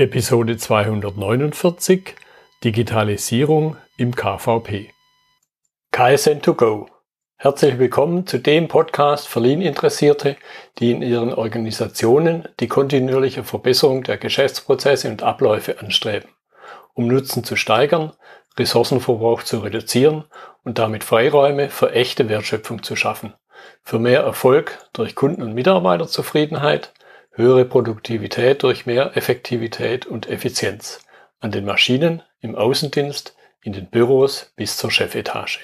Episode 249 Digitalisierung im KVP. KSN2Go. Herzlich willkommen zu dem Podcast für Lean-Interessierte, die in ihren Organisationen die kontinuierliche Verbesserung der Geschäftsprozesse und Abläufe anstreben, um Nutzen zu steigern, Ressourcenverbrauch zu reduzieren und damit Freiräume für echte Wertschöpfung zu schaffen, für mehr Erfolg durch Kunden- und Mitarbeiterzufriedenheit, höhere Produktivität durch mehr Effektivität und Effizienz an den Maschinen, im Außendienst, in den Büros bis zur Chefetage.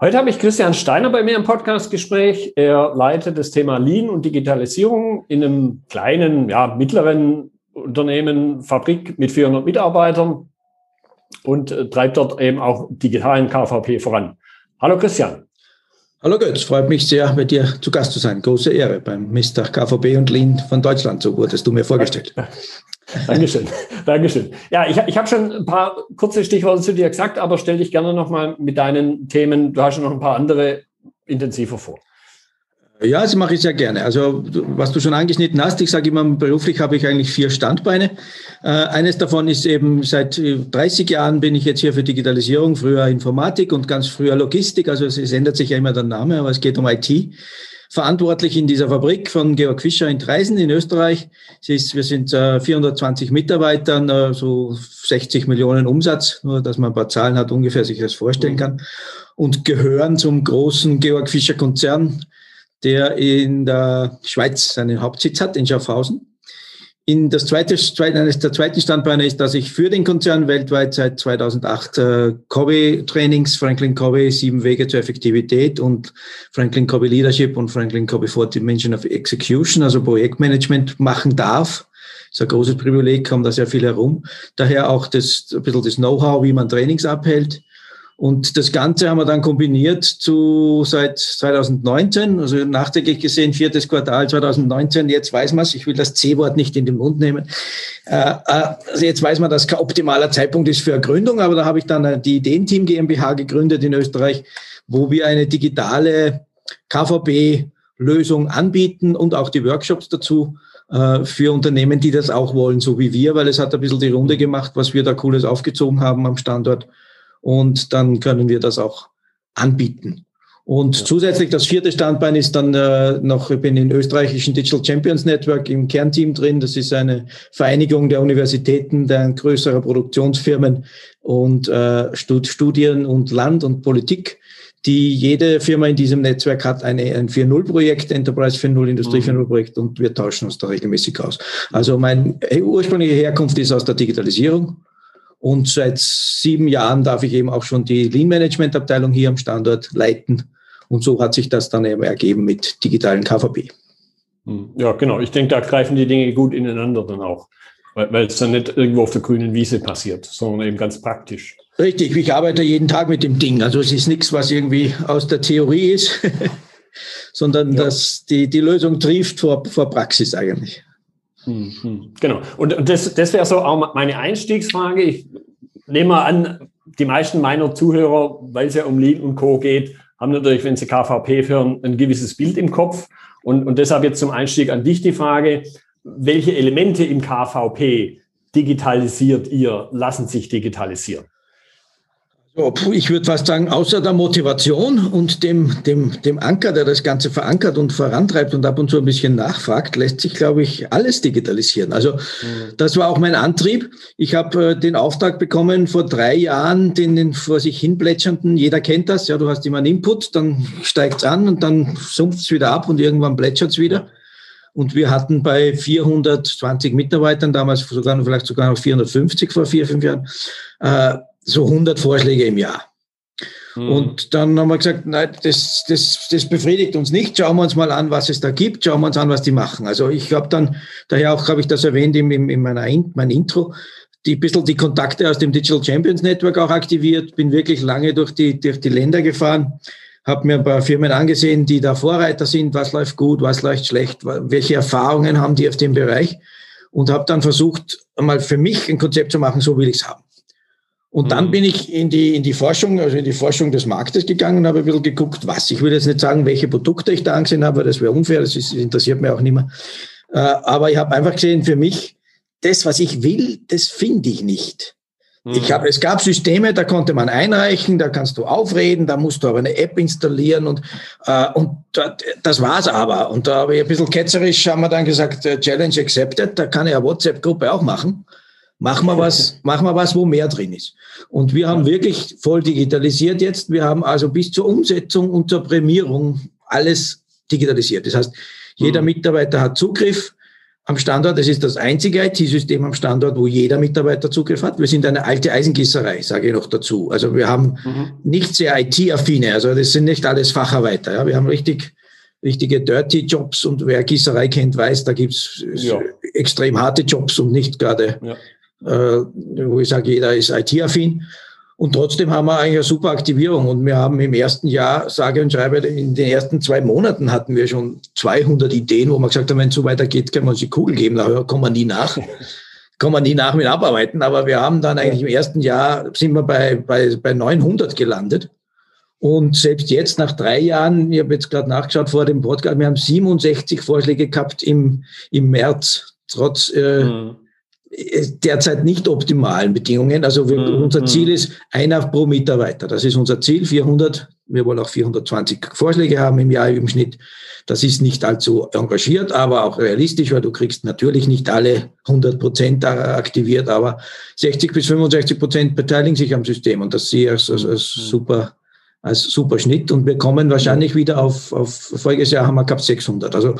Heute habe ich Christian Steiner bei mir im Podcastgespräch. Er leitet das Thema Lean und Digitalisierung in einem kleinen, ja, mittleren Unternehmen, Fabrik mit 400 Mitarbeitern und äh, treibt dort eben auch digitalen KVP voran. Hallo Christian. Hallo Götz, freut mich sehr, bei dir zu Gast zu sein. Große Ehre beim Mr. KVB und Lean von Deutschland, so wurdest du mir vorgestellt. Dankeschön, Dankeschön. Ja, ich, ich habe schon ein paar kurze Stichworte zu dir gesagt, aber stell dich gerne nochmal mit deinen Themen, du hast schon noch ein paar andere intensiver vor. Ja, das mache ich sehr gerne. Also was du schon angeschnitten hast, ich sage immer, beruflich habe ich eigentlich vier Standbeine. Äh, eines davon ist eben, seit 30 Jahren bin ich jetzt hier für Digitalisierung, früher Informatik und ganz früher Logistik. Also es, es ändert sich ja immer der Name, aber es geht um IT. Verantwortlich in dieser Fabrik von Georg Fischer in Treisen in Österreich. Ist, wir sind äh, 420 Mitarbeitern, äh, so 60 Millionen Umsatz, nur dass man ein paar Zahlen hat, ungefähr sich das vorstellen kann. Und gehören zum großen Georg Fischer Konzern der in der Schweiz seinen Hauptsitz hat, in Schaffhausen. In das zweite, eines der zweiten Standbeine ist, dass ich für den Konzern weltweit seit 2008 äh, Covey-Trainings, Franklin Covey, sieben Wege zur Effektivität und Franklin Covey Leadership und Franklin Covey Four Dimension of Execution, also Projektmanagement machen darf. Ist ein großes Privileg, kommt da sehr viel herum. Daher auch das, ein bisschen das Know-how, wie man Trainings abhält. Und das Ganze haben wir dann kombiniert zu seit 2019, also nachträglich gesehen, viertes Quartal 2019. Jetzt weiß man es, ich will das C-Wort nicht in den Mund nehmen. Äh, äh, also jetzt weiß man, dass kein optimaler Zeitpunkt ist für eine Gründung, aber da habe ich dann die Ideenteam GmbH gegründet in Österreich, wo wir eine digitale KVB-Lösung anbieten und auch die Workshops dazu äh, für Unternehmen, die das auch wollen, so wie wir, weil es hat ein bisschen die Runde gemacht, was wir da Cooles aufgezogen haben am Standort und dann können wir das auch anbieten. Und ja. zusätzlich das vierte Standbein ist dann äh, noch, ich bin im österreichischen Digital Champions Network im Kernteam drin. Das ist eine Vereinigung der Universitäten, der größerer Produktionsfirmen und äh, Studien und Land und Politik, die jede Firma in diesem Netzwerk hat eine, ein 4.0-Projekt, Enterprise 4.0, Industrie mhm. 4.0-Projekt und wir tauschen uns da regelmäßig aus. Also meine ursprüngliche Herkunft ist aus der Digitalisierung und seit sieben Jahren darf ich eben auch schon die Lean Management Abteilung hier am Standort leiten. Und so hat sich das dann eben ergeben mit digitalen KVP. Hm. Ja, genau. Ich denke, da greifen die Dinge gut ineinander dann auch, weil, weil es dann nicht irgendwo auf der grünen Wiese passiert, sondern eben ganz praktisch. Richtig, ich arbeite jeden Tag mit dem Ding. Also es ist nichts, was irgendwie aus der Theorie ist, sondern ja. dass die, die Lösung trifft vor, vor Praxis eigentlich. Mhm. Genau. Und, das, das wäre so auch meine Einstiegsfrage. Ich nehme mal an, die meisten meiner Zuhörer, weil es ja um Lean und Co. geht, haben natürlich, wenn sie KVP hören, ein gewisses Bild im Kopf. Und, und deshalb jetzt zum Einstieg an dich die Frage, welche Elemente im KVP digitalisiert ihr, lassen sich digitalisieren? Ich würde fast sagen, außer der Motivation und dem, dem, dem Anker, der das Ganze verankert und vorantreibt und ab und zu ein bisschen nachfragt, lässt sich, glaube ich, alles digitalisieren. Also mhm. das war auch mein Antrieb. Ich habe äh, den Auftrag bekommen vor drei Jahren, den, den vor sich hin plätschernden, jeder kennt das, ja, du hast immer einen Input, dann steigt's an und dann sumpft's wieder ab und irgendwann plätschert's wieder. Und wir hatten bei 420 Mitarbeitern, damals sogar vielleicht sogar noch 450 vor vier, fünf Jahren, äh, so 100 Vorschläge im Jahr. Mhm. Und dann haben wir gesagt, nein, das, das, das befriedigt uns nicht. Schauen wir uns mal an, was es da gibt. Schauen wir uns an, was die machen. Also ich habe dann, daher auch habe ich das erwähnt in, in meiner in, mein Intro, die bisschen die Kontakte aus dem Digital Champions Network auch aktiviert, bin wirklich lange durch die, durch die Länder gefahren, habe mir ein paar Firmen angesehen, die da Vorreiter sind, was läuft gut, was läuft schlecht, welche Erfahrungen haben die auf dem Bereich und habe dann versucht, mal für mich ein Konzept zu machen, so will ich es haben. Und dann mhm. bin ich in die, in die Forschung, also in die Forschung des Marktes gegangen und habe ein bisschen geguckt, was. Ich will jetzt nicht sagen, welche Produkte ich da angesehen habe, das wäre unfair, das, ist, das interessiert mich auch nicht mehr. Äh, aber ich habe einfach gesehen, für mich das, was ich will, das finde ich nicht. Ich habe, es gab Systeme, da konnte man einreichen, da kannst du aufreden, da musst du aber eine App installieren und, äh, und da, das war's aber. Und da habe ich ein bisschen ketzerisch, haben wir dann gesagt, äh, Challenge accepted, da kann ich eine WhatsApp-Gruppe auch machen. Machen wir was, machen wir was, wo mehr drin ist. Und wir haben wirklich voll digitalisiert jetzt. Wir haben also bis zur Umsetzung und zur Prämierung alles digitalisiert. Das heißt, jeder mhm. Mitarbeiter hat Zugriff am Standort. Es ist das einzige IT-System am Standort, wo jeder Mitarbeiter Zugriff hat. Wir sind eine alte Eisengießerei, sage ich noch dazu. Also wir haben mhm. nicht sehr IT-affine, also das sind nicht alles Facharbeiter. Ja. Wir haben richtig richtige Dirty-Jobs und wer Gießerei kennt, weiß, da gibt's ja. extrem harte Jobs und nicht gerade, ja. Äh, wo ich sage, jeder ist IT-affin. Und trotzdem haben wir eigentlich eine super Aktivierung. Und wir haben im ersten Jahr, sage und schreibe, in den ersten zwei Monaten hatten wir schon 200 Ideen, wo wir gesagt haben, wenn es so weitergeht, können wir uns die Kugel geben. Da kommen wir nie nach. kommen wir nie nach mit Abarbeiten. Aber wir haben dann eigentlich im ersten Jahr, sind wir bei, bei, bei 900 gelandet. Und selbst jetzt nach drei Jahren, ich habe jetzt gerade nachgeschaut vor dem Podcast, wir haben 67 Vorschläge gehabt im, im März, trotz äh, mhm derzeit nicht optimalen Bedingungen. Also wir, mhm. unser Ziel ist einer pro Mitarbeiter. Das ist unser Ziel, 400. Wir wollen auch 420 Vorschläge haben im Jahr im Schnitt. Das ist nicht allzu engagiert, aber auch realistisch, weil du kriegst natürlich nicht alle 100 Prozent aktiviert, aber 60 bis 65 Prozent beteiligen sich am System und das sehe ich als, als, als mhm. super als super Schnitt und wir kommen wahrscheinlich wieder auf, auf voriges Jahr haben wir gehabt 600. Also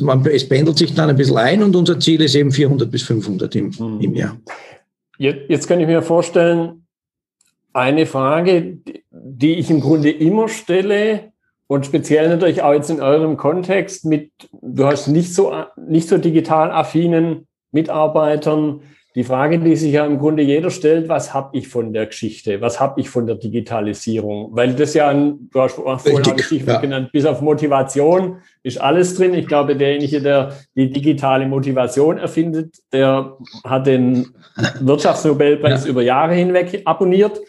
man, es pendelt sich dann ein bisschen ein und unser Ziel ist eben 400 bis 500 im, mhm. im Jahr. Jetzt, jetzt kann ich mir vorstellen, eine Frage, die ich im Grunde immer stelle und speziell natürlich auch jetzt in eurem Kontext mit, du hast nicht so, nicht so digital affinen Mitarbeitern, die Frage, die sich ja im Grunde jeder stellt, was habe ich von der Geschichte? Was habe ich von der Digitalisierung? Weil das ja, ein, du hast vorhin auch Stichwort ja. genannt, bis auf Motivation ist alles drin. Ich glaube, derjenige, der die digitale Motivation erfindet, der hat den Wirtschaftsnobelpreis ja. über Jahre hinweg abonniert.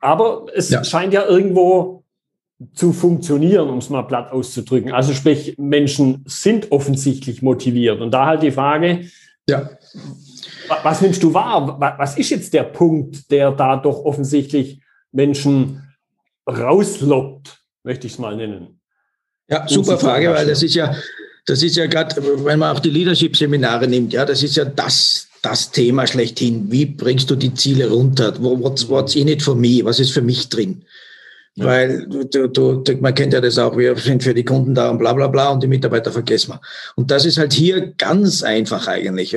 Aber es ja. scheint ja irgendwo zu funktionieren, um es mal platt auszudrücken. Also sprich, Menschen sind offensichtlich motiviert. Und da halt die Frage, ja. Was nimmst du wahr? Was ist jetzt der Punkt, der da doch offensichtlich Menschen rauslockt, möchte ich es mal nennen? Ja, super Frage, weil das ist ja, das ist ja gerade, wenn man auch die Leadership-Seminare nimmt, ja, das ist ja das, das Thema schlechthin. Wie bringst du die Ziele runter? What's, what's in it for me? Was ist für mich drin? Ja. Weil du, du, man kennt ja das auch, wir sind für die Kunden da und bla bla bla und die Mitarbeiter vergessen wir. Und das ist halt hier ganz einfach eigentlich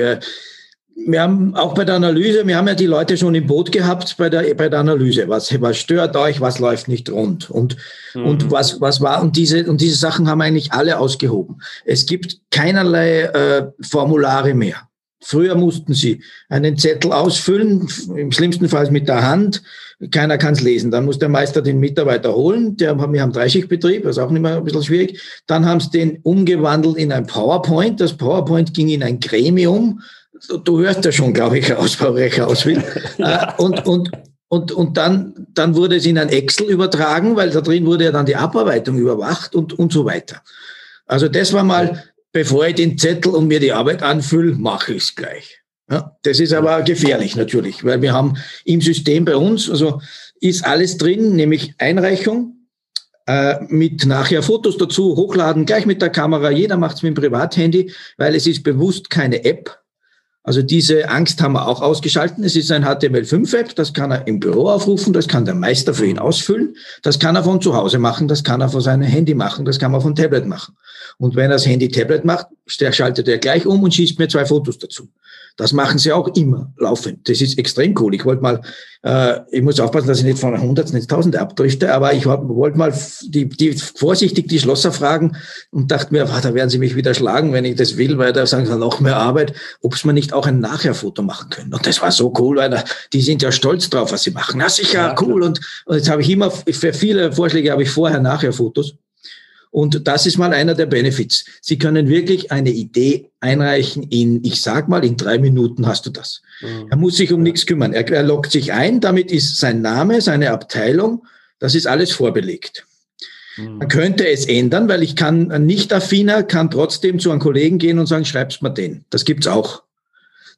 wir haben auch bei der Analyse, wir haben ja die Leute schon im Boot gehabt bei der, bei der Analyse. Was, was stört euch? Was läuft nicht rund? Und, mhm. und was, was war? Und diese, und diese Sachen haben eigentlich alle ausgehoben. Es gibt keinerlei äh, Formulare mehr. Früher mussten sie einen Zettel ausfüllen, im schlimmsten Fall mit der Hand. Keiner kann es lesen. Dann muss der Meister den Mitarbeiter holen. Der, wir haben Dreischichtbetrieb, das ist auch nicht mehr ein bisschen schwierig. Dann haben sie den umgewandelt in ein PowerPoint. Das PowerPoint ging in ein Gremium du hörst ja schon, glaube ich, raus, warum ich raus will. ja. und, und, und, und dann, dann wurde es in ein Excel übertragen, weil da drin wurde ja dann die Abarbeitung überwacht und, und so weiter. Also das war mal, bevor ich den Zettel und mir die Arbeit anfülle, mache ich es gleich. Ja, das ist aber gefährlich natürlich, weil wir haben im System bei uns, also ist alles drin, nämlich Einreichung, äh, mit nachher Fotos dazu, hochladen, gleich mit der Kamera. Jeder macht es mit dem Privathandy, weil es ist bewusst keine App. Also diese Angst haben wir auch ausgeschalten. Es ist ein HTML5-App, das kann er im Büro aufrufen, das kann der Meister für ihn ausfüllen, das kann er von zu Hause machen, das kann er von seinem Handy machen, das kann man von Tablet machen. Und wenn er das Handy-Tablet macht, schaltet er gleich um und schießt mir zwei Fotos dazu. Das machen sie auch immer laufend. Das ist extrem cool. Ich wollte mal, äh, ich muss aufpassen, dass ich nicht von Hunderten ins Tausende abdrifte, aber ich wollte mal die, die vorsichtig die Schlosser fragen und dachte mir, ach, da werden sie mich wieder schlagen, wenn ich das will, weil da sagen sie noch mehr Arbeit, ob es mir nicht auch ein Nachherfoto machen können. Und das war so cool, weil da, die sind ja stolz drauf, was sie machen. Na sicher, ja, cool. Und, und jetzt habe ich immer, für viele Vorschläge habe ich vorher Nachher-Fotos. Und das ist mal einer der Benefits. Sie können wirklich eine Idee einreichen in, ich sag mal, in drei Minuten hast du das. Mhm. Er muss sich um nichts kümmern. Er, er loggt sich ein, damit ist sein Name, seine Abteilung, das ist alles vorbelegt. Mhm. Man könnte es ändern, weil ich kann, ein Nicht-Affiner kann trotzdem zu einem Kollegen gehen und sagen, schreib's mal den. Das gibt's auch.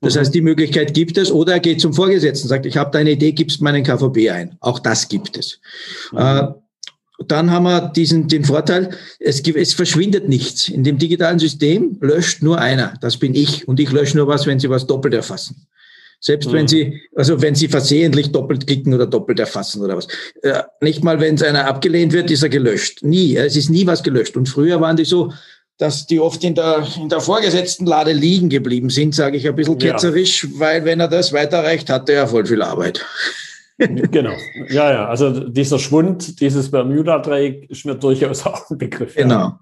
Das mhm. heißt, die Möglichkeit gibt es. Oder er geht zum Vorgesetzten und sagt, ich habe deine Idee, gibst meinen KVB ein. Auch das gibt es. Mhm. Dann haben wir diesen, den Vorteil, es, gibt, es verschwindet nichts. In dem digitalen System löscht nur einer. Das bin ich. Und ich lösche nur was, wenn Sie was doppelt erfassen. Selbst mhm. wenn Sie, also wenn Sie versehentlich doppelt klicken oder doppelt erfassen oder was. Äh, nicht mal, wenn es einer abgelehnt wird, ist er gelöscht. Nie. Es ist nie was gelöscht. Und früher waren die so, dass die oft in der, in der vorgesetzten Lade liegen geblieben sind, sage ich ein bisschen ketzerisch, ja. weil wenn er das weiterreicht, hat er ja voll viel Arbeit. Genau. Ja, ja. Also dieser Schwund, dieses Bermuda-Dreieck ist mir durchaus auch ein Begriff. Genau.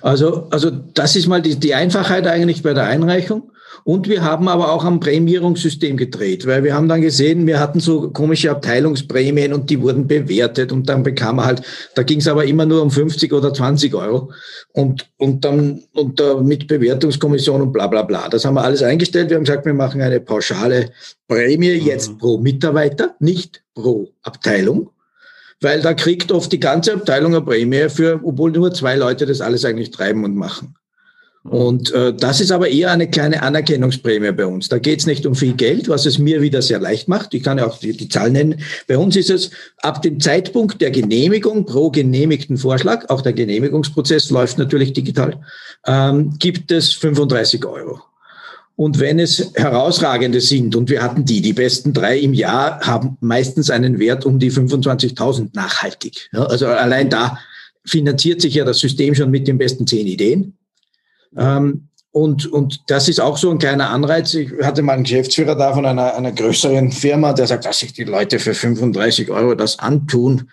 Also, also das ist mal die, die Einfachheit eigentlich bei der Einreichung. Und wir haben aber auch am Prämierungssystem gedreht, weil wir haben dann gesehen, wir hatten so komische Abteilungsprämien und die wurden bewertet und dann bekam man halt, da ging es aber immer nur um 50 oder 20 Euro und, und dann und da mit Bewertungskommission und bla bla bla. Das haben wir alles eingestellt. Wir haben gesagt, wir machen eine pauschale Prämie jetzt mhm. pro Mitarbeiter, nicht pro Abteilung weil da kriegt oft die ganze Abteilung eine Prämie für, obwohl nur zwei Leute das alles eigentlich treiben und machen. Und äh, das ist aber eher eine kleine Anerkennungsprämie bei uns. Da geht es nicht um viel Geld, was es mir wieder sehr leicht macht. Ich kann ja auch die, die Zahl nennen. Bei uns ist es ab dem Zeitpunkt der Genehmigung pro genehmigten Vorschlag, auch der Genehmigungsprozess läuft natürlich digital, ähm, gibt es 35 Euro. Und wenn es herausragende sind, und wir hatten die, die besten drei im Jahr haben meistens einen Wert um die 25.000 nachhaltig. Ja, also allein da finanziert sich ja das System schon mit den besten zehn Ideen. Ähm, und, und das ist auch so ein kleiner Anreiz. Ich hatte mal einen Geschäftsführer da von einer, einer größeren Firma, der sagt, dass sich die Leute für 35 Euro das antun.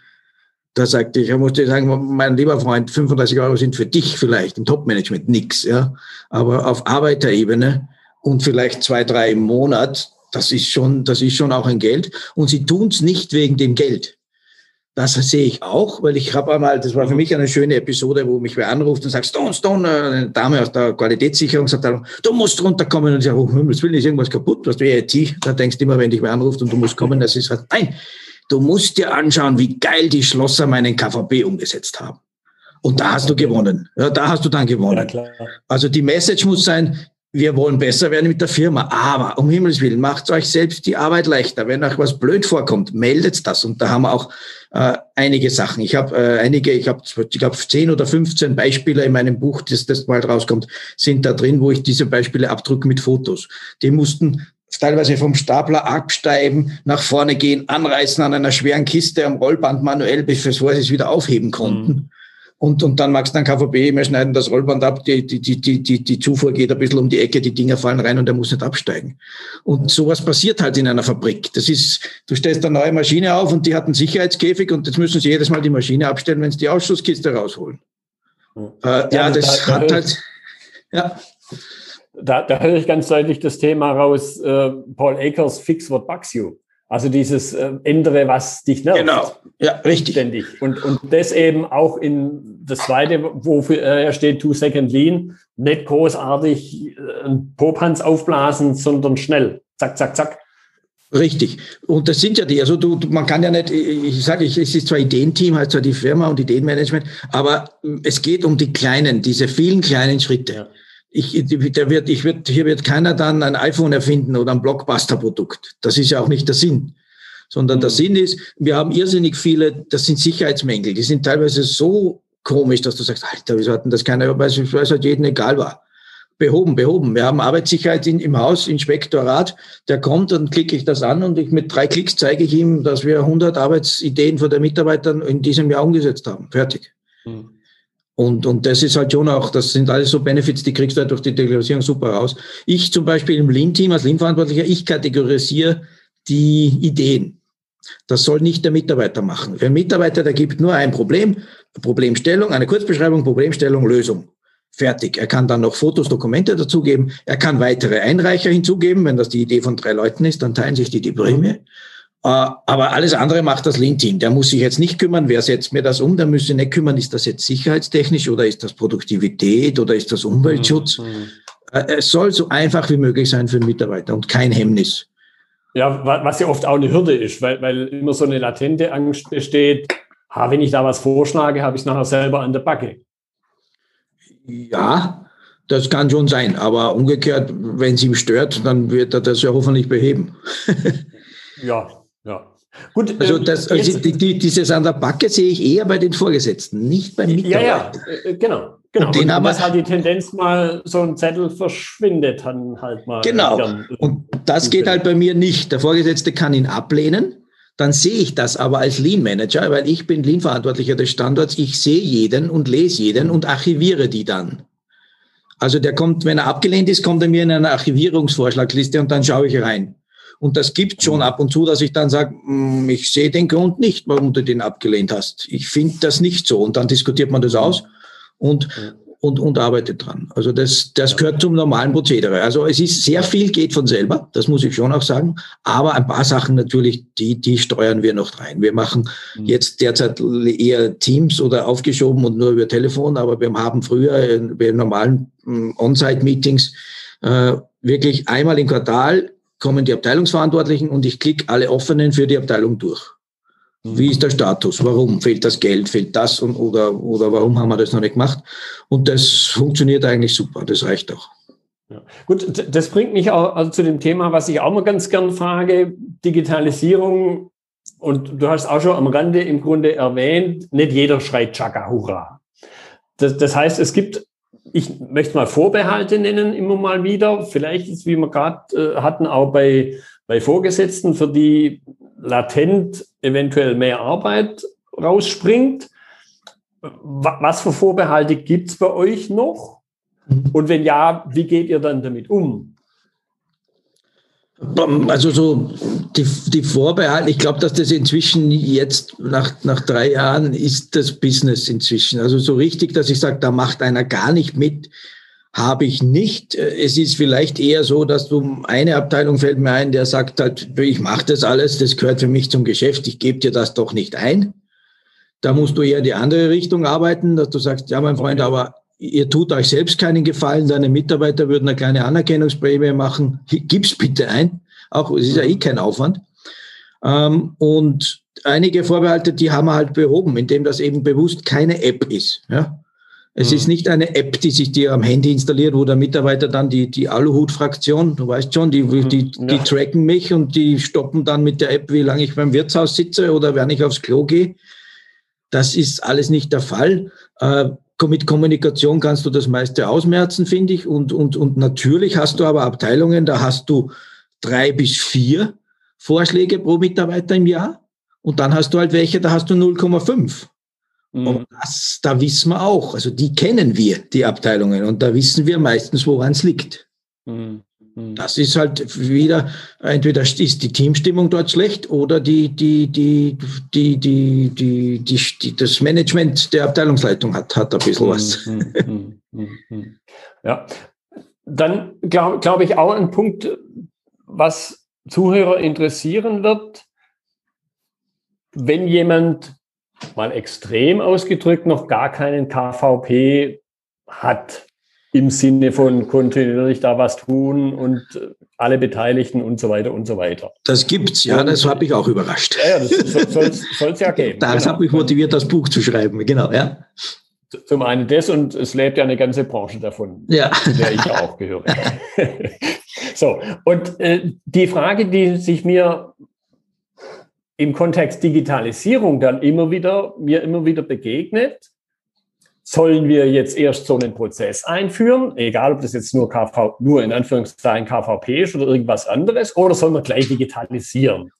Da sagte ich, ich musste sagen, mein lieber Freund, 35 Euro sind für dich vielleicht im Top-Management nix, ja. Aber auf Arbeiterebene und vielleicht zwei, drei im Monat, das ist schon, das ist schon auch ein Geld. Und sie tun es nicht wegen dem Geld. Das sehe ich auch, weil ich habe einmal, das war für mich eine schöne Episode, wo mich wer anruft und sagt, Stone, Stone, eine Dame aus der Qualitätssicherung sagt, du musst runterkommen und ich sage, oh Himmels Willen, ist irgendwas kaputt, was du IT, da denkst du immer, wenn dich wer anruft und du musst kommen, das ist halt, nein, du musst dir anschauen, wie geil die Schlosser meinen KVB umgesetzt haben. Und da hast du gewonnen. Ja, da hast du dann gewonnen. Ja, also die Message muss sein, wir wollen besser werden mit der Firma. Aber um Himmels Willen, macht euch selbst die Arbeit leichter. Wenn euch was blöd vorkommt, meldet das. Und da haben wir auch äh, einige Sachen. Ich habe äh, einige, ich habe, ich glaube, 10 oder 15 Beispiele in meinem Buch, das, das bald rauskommt, sind da drin, wo ich diese Beispiele abdrücke mit Fotos. Die mussten teilweise vom Stapler absteigen, nach vorne gehen, anreißen an einer schweren Kiste am Rollband manuell, bevor sie es wieder aufheben konnten. Mhm und, und dann magst du dann KVB, wir schneiden das Rollband ab, die, die, die, die, die Zufuhr geht ein bisschen um die Ecke, die Dinger fallen rein und er muss nicht absteigen. Und sowas passiert halt in einer Fabrik. Das ist, du stellst eine neue Maschine auf und die hat einen Sicherheitskäfig und jetzt müssen sie jedes Mal die Maschine abstellen, wenn sie die Ausschusskiste rausholen. Hm. Äh, ja, das da, hat da halt, ja. Da, da höre ich ganz deutlich das Thema raus, äh, Paul Akers Fix What Bugs You. Also dieses äh, ändere, was dich nervt. Genau, ja, richtig. Ständig. Und, und das eben auch in das zweite, wofür er steht, Two Second Lean, nicht großartig äh, Popanz aufblasen, sondern schnell. Zack, zack, zack. Richtig. Und das sind ja die, also du, man kann ja nicht, ich sage, es ist zwar Ideenteam, halt zwar die Firma und Ideenmanagement, aber es geht um die kleinen, diese vielen kleinen Schritte. Ich, der wird, ich wird, hier wird keiner dann ein iPhone erfinden oder ein Blockbuster-Produkt. Das ist ja auch nicht der Sinn. Sondern der mhm. Sinn ist, wir haben irrsinnig viele, das sind Sicherheitsmängel, die sind teilweise so komisch, dass du sagst, Alter, wieso hatten das keiner, weil es halt jedem egal war. Behoben, behoben. Wir haben Arbeitssicherheit in, im Haus, Inspektorat, der kommt, dann klicke ich das an und ich, mit drei Klicks zeige ich ihm, dass wir 100 Arbeitsideen von den Mitarbeitern in diesem Jahr umgesetzt haben. Fertig. Mhm. Und, und das ist halt schon auch, das sind alles so Benefits, die kriegst du halt durch die Digitalisierung super raus. Ich zum Beispiel im Lean-Team als Lean-Verantwortlicher, ich kategorisiere die Ideen. Das soll nicht der Mitarbeiter machen. Für einen Mitarbeiter, der gibt nur ein Problem, Problemstellung, eine Kurzbeschreibung, Problemstellung, Lösung. Fertig. Er kann dann noch Fotos, Dokumente dazugeben. Er kann weitere Einreicher hinzugeben. Wenn das die Idee von drei Leuten ist, dann teilen sich die die Prämie. Äh, aber alles andere macht das Lean-Team. Der muss sich jetzt nicht kümmern, wer setzt mir das um, der müsste nicht kümmern, ist das jetzt sicherheitstechnisch oder ist das Produktivität oder ist das Umweltschutz. Mhm. Äh, es soll so einfach wie möglich sein für den Mitarbeiter und kein Hemmnis. Ja, was ja oft auch eine Hürde ist, weil, weil immer so eine latente Angst besteht, ha, wenn ich da was vorschlage, habe ich es nachher selber an der Backe. Ja, Das kann schon sein, aber umgekehrt, wenn es ihm stört, dann wird er das ja hoffentlich beheben. ja, ja. Gut, also, ähm, das, also die, die, dieses an der Backe sehe ich eher bei den Vorgesetzten, nicht beim Mitarbeiter. Ja, ja, äh, genau. Genau, und, den und dass halt die Tendenz mal so ein Zettel verschwindet, dann halt mal. Genau. Und das geht halt bei mir nicht. Der Vorgesetzte kann ihn ablehnen. Dann sehe ich das aber als Lean Manager, weil ich bin Lean-Verantwortlicher des Standorts. Ich sehe jeden und lese jeden und archiviere die dann. Also der kommt, wenn er abgelehnt ist, kommt er mir in eine Archivierungsvorschlagsliste und dann schaue ich rein. Und das gibt schon ab und zu, dass ich dann sage, hm, ich sehe den Grund nicht, warum du den abgelehnt hast. Ich finde das nicht so. Und dann diskutiert man das aus und, und, und arbeitet dran. Also das, das gehört zum normalen Prozedere. Also es ist sehr viel geht von selber, das muss ich schon auch sagen. Aber ein paar Sachen natürlich, die, die steuern wir noch rein. Wir machen mhm. jetzt derzeit eher Teams oder aufgeschoben und nur über Telefon, aber wir haben früher bei normalen hm, On-Site-Meetings äh, wirklich einmal im Quartal kommen die Abteilungsverantwortlichen und ich klicke alle offenen für die Abteilung durch. Wie ist der Status? Warum fehlt das Geld? Fehlt das? Und, oder, oder warum haben wir das noch nicht gemacht? Und das funktioniert eigentlich super. Das reicht auch. Ja. Gut, das bringt mich auch also zu dem Thema, was ich auch mal ganz gern frage, Digitalisierung. Und du hast auch schon am Rande im Grunde erwähnt, nicht jeder schreit Chaka Hurra. Das, das heißt, es gibt, ich möchte mal Vorbehalte nennen, immer mal wieder. Vielleicht ist, wie wir gerade äh, hatten, auch bei, bei Vorgesetzten, für die latent eventuell mehr Arbeit rausspringt. Was für Vorbehalte gibt es bei euch noch? Mhm. Und wenn ja, wie geht ihr dann damit um? Also so die, die Vorbehalte, ich glaube, dass das inzwischen jetzt nach, nach drei Jahren ist das Business inzwischen. Also so richtig, dass ich sage, da macht einer gar nicht mit, habe ich nicht. Es ist vielleicht eher so, dass du eine Abteilung fällt mir ein, der sagt halt, ich mache das alles, das gehört für mich zum Geschäft, ich gebe dir das doch nicht ein. Da musst du eher die andere Richtung arbeiten, dass du sagst, ja, mein Freund, aber ihr tut euch selbst keinen Gefallen, deine Mitarbeiter würden eine kleine Anerkennungsprämie machen, gib's bitte ein. Auch, es ist ja eh kein Aufwand. Ähm, und einige Vorbehalte, die haben wir halt behoben, indem das eben bewusst keine App ist. Ja? Es mhm. ist nicht eine App, die sich dir am Handy installiert, wo der Mitarbeiter dann die, die Aluhut-Fraktion, du weißt schon, die, mhm. die, die ja. tracken mich und die stoppen dann mit der App, wie lange ich beim Wirtshaus sitze oder wann ich aufs Klo gehe. Das ist alles nicht der Fall. Äh, mit Kommunikation kannst du das meiste ausmerzen, finde ich. Und, und, und natürlich hast du aber Abteilungen, da hast du drei bis vier Vorschläge pro Mitarbeiter im Jahr. Und dann hast du halt welche, da hast du 0,5. Mhm. Und das, da wissen wir auch, also die kennen wir, die Abteilungen, und da wissen wir meistens, woran es liegt. Mhm. Mhm. Das ist halt wieder, entweder ist die Teamstimmung dort schlecht oder die, die, die, die, die, die, die, die das Management der Abteilungsleitung hat, hat ein bisschen was. Mhm. mhm ja, dann glaube glaub ich auch ein Punkt, was Zuhörer interessieren wird, wenn jemand mal extrem ausgedrückt noch gar keinen KVP hat im Sinne von kontinuierlich da was tun und alle Beteiligten und so weiter und so weiter. Das gibt's, ja, das habe ich auch überrascht. Ja, ja das soll es ja geben. Das genau. hat mich motiviert, das Buch zu schreiben, genau, ja. Zum einen das und es lebt ja eine ganze Branche davon, ja. zu der ich auch gehöre. so, und äh, die Frage, die sich mir im Kontext Digitalisierung dann immer wieder, mir immer wieder begegnet. Sollen wir jetzt erst so einen Prozess einführen, egal ob das jetzt nur KV, nur in Anführungszeichen KVP ist oder irgendwas anderes, oder sollen wir gleich digitalisieren?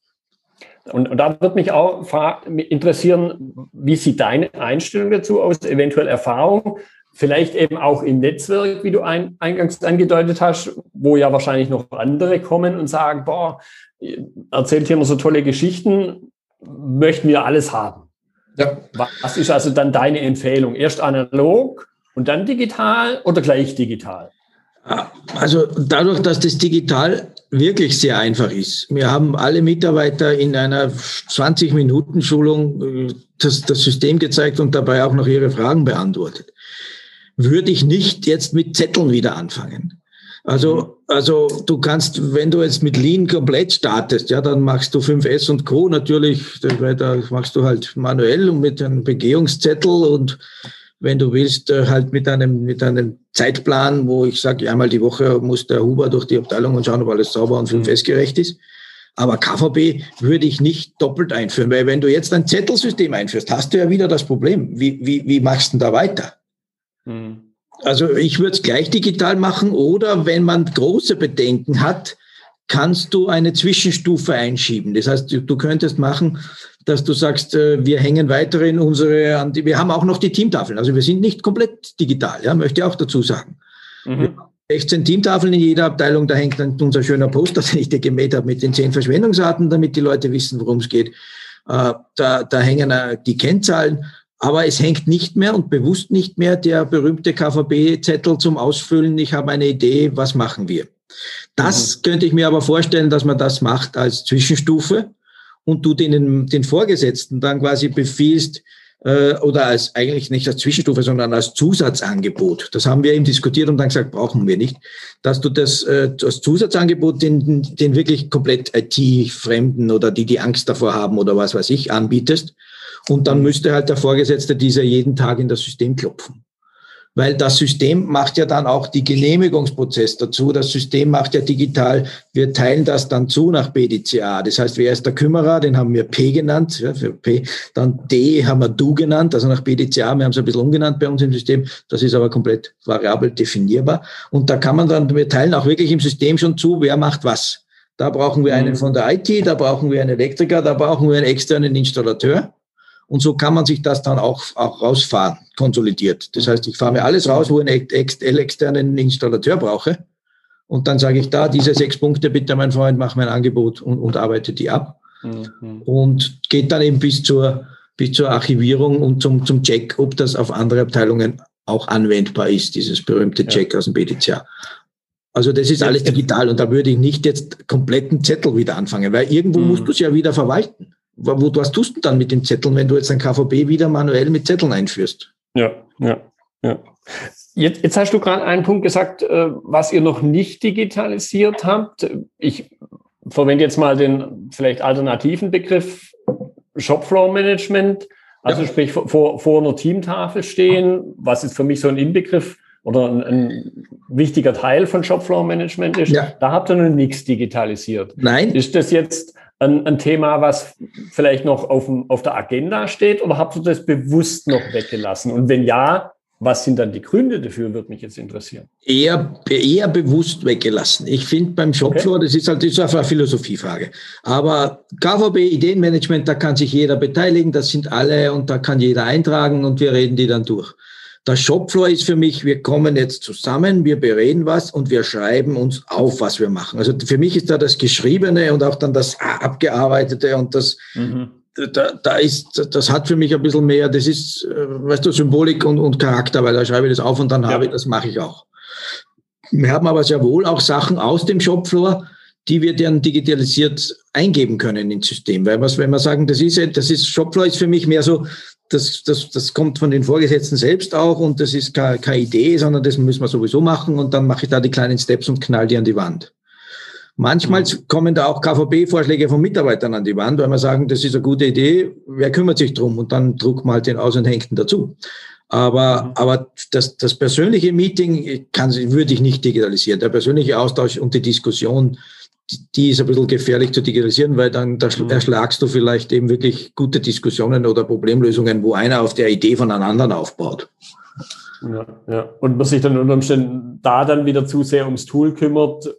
Und, und da wird mich auch interessieren, wie sieht deine Einstellung dazu aus, eventuell Erfahrung, vielleicht eben auch im Netzwerk, wie du ein, eingangs angedeutet hast, wo ja wahrscheinlich noch andere kommen und sagen, boah, erzählt hier immer so tolle Geschichten, möchten wir alles haben. Ja. Was ist also dann deine Empfehlung? Erst analog und dann digital oder gleich digital? Also dadurch, dass das digital wirklich sehr einfach ist. Wir haben alle Mitarbeiter in einer 20-Minuten-Schulung äh, das, das System gezeigt und dabei auch noch ihre Fragen beantwortet. Würde ich nicht jetzt mit Zetteln wieder anfangen. Also, also du kannst, wenn du jetzt mit Lean komplett startest, ja, dann machst du 5S und Co. natürlich, da machst du halt manuell und mit einem Begehungszettel und wenn du willst, äh, halt mit einem, mit einem Zeitplan, wo ich sage, einmal die Woche muss der Huber durch die Abteilung und schauen, ob alles sauber und mhm. festgerecht ist. Aber KVB würde ich nicht doppelt einführen, weil wenn du jetzt ein Zettelsystem einführst, hast du ja wieder das Problem. Wie, wie, wie machst du denn da weiter? Mhm. Also ich würde es gleich digital machen oder wenn man große Bedenken hat, kannst du eine Zwischenstufe einschieben. Das heißt, du, du könntest machen, dass du sagst, äh, wir hängen weiterhin unsere, wir haben auch noch die Teamtafeln. Also wir sind nicht komplett digital, ja, möchte ich auch dazu sagen. Mhm. 16 Teamtafeln in jeder Abteilung, da hängt dann unser schöner Poster, den ich dir gemäht habe, mit den zehn Verschwendungsarten, damit die Leute wissen, worum es geht. Äh, da, da hängen äh, die Kennzahlen, aber es hängt nicht mehr und bewusst nicht mehr der berühmte KVB-Zettel zum Ausfüllen. Ich habe eine Idee, was machen wir? Das mhm. könnte ich mir aber vorstellen, dass man das macht als Zwischenstufe und du den, den Vorgesetzten dann quasi befiehlst, äh, oder als eigentlich nicht als Zwischenstufe, sondern als Zusatzangebot. Das haben wir eben diskutiert und dann gesagt, brauchen wir nicht, dass du das äh, als Zusatzangebot den, den wirklich komplett IT-Fremden oder die die Angst davor haben oder was weiß ich anbietest. Und dann müsste halt der Vorgesetzte dieser jeden Tag in das System klopfen weil das System macht ja dann auch die Genehmigungsprozess dazu. Das System macht ja digital, wir teilen das dann zu nach BDCA. Das heißt, wer ist der Kümmerer? Den haben wir P genannt, ja, für P. Dann D haben wir Du genannt, also nach BDCA. Wir haben es ein bisschen umgenannt bei uns im System. Das ist aber komplett variabel definierbar. Und da kann man dann, wir teilen auch wirklich im System schon zu, wer macht was. Da brauchen wir einen mhm. von der IT, da brauchen wir einen Elektriker, da brauchen wir einen externen Installateur. Und so kann man sich das dann auch, auch rausfahren, konsolidiert. Das heißt, ich fahre mir alles raus, wo ich einen ex externen Installateur brauche. Und dann sage ich da, diese sechs Punkte, bitte, mein Freund, mach mein Angebot und, und arbeite die ab. Mhm. Und geht dann eben bis zur, bis zur Archivierung und zum, zum Check, ob das auf andere Abteilungen auch anwendbar ist, dieses berühmte Check ja. aus dem BDCA. Also das ist alles digital und da würde ich nicht jetzt kompletten Zettel wieder anfangen, weil irgendwo mhm. musst du es ja wieder verwalten wo, was tust du dann mit den Zetteln, wenn du jetzt ein KVB wieder manuell mit Zetteln einführst? Ja, ja, ja. Jetzt, jetzt hast du gerade einen Punkt gesagt, äh, was ihr noch nicht digitalisiert habt. Ich verwende jetzt mal den vielleicht alternativen Begriff Shopfloor Management. Also ja. sprich vor, vor einer Teamtafel stehen, was ist für mich so ein Inbegriff oder ein, ein wichtiger Teil von Shopfloor Management ist. Ja. Da habt ihr noch nichts digitalisiert. Nein. Ist das jetzt ein, ein Thema, was vielleicht noch auf, auf der Agenda steht oder habt ihr das bewusst noch weggelassen? Und wenn ja, was sind dann die Gründe dafür, würde mich jetzt interessieren. Eher, eher bewusst weggelassen. Ich finde beim Shopfloor, okay. das ist halt das ist eine Philosophiefrage. Aber KVB Ideenmanagement, da kann sich jeder beteiligen, das sind alle und da kann jeder eintragen und wir reden die dann durch. Der Shopfloor ist für mich, wir kommen jetzt zusammen, wir bereden was und wir schreiben uns auf, was wir machen. Also für mich ist da das Geschriebene und auch dann das Abgearbeitete und das, mhm. da, da ist, das hat für mich ein bisschen mehr, das ist, äh, weißt du, Symbolik und, und Charakter, weil da schreibe ich das auf und dann ja. habe ich, das mache ich auch. Wir haben aber sehr wohl auch Sachen aus dem Shopfloor, die wir dann digitalisiert eingeben können ins System. Weil was, wenn wir sagen, das ist, das ist Shopfloor ist für mich mehr so, das, das, das kommt von den Vorgesetzten selbst auch und das ist keine, keine Idee, sondern das müssen wir sowieso machen und dann mache ich da die kleinen Steps und knall die an die Wand. Manchmal mhm. kommen da auch KVB-Vorschläge von Mitarbeitern an die Wand, weil wir sagen, das ist eine gute Idee, wer kümmert sich drum? Und dann druckt man halt den aus und hängt ihn dazu. Aber, mhm. aber das, das persönliche Meeting kann, würde ich nicht digitalisieren. Der persönliche Austausch und die Diskussion, die ist ein bisschen gefährlich zu digitalisieren, weil dann da mhm. erschlagst du vielleicht eben wirklich gute Diskussionen oder Problemlösungen, wo einer auf der Idee von einem anderen aufbaut. Ja, ja. Und man sich dann unter Umständen da dann wieder zu sehr ums Tool kümmert,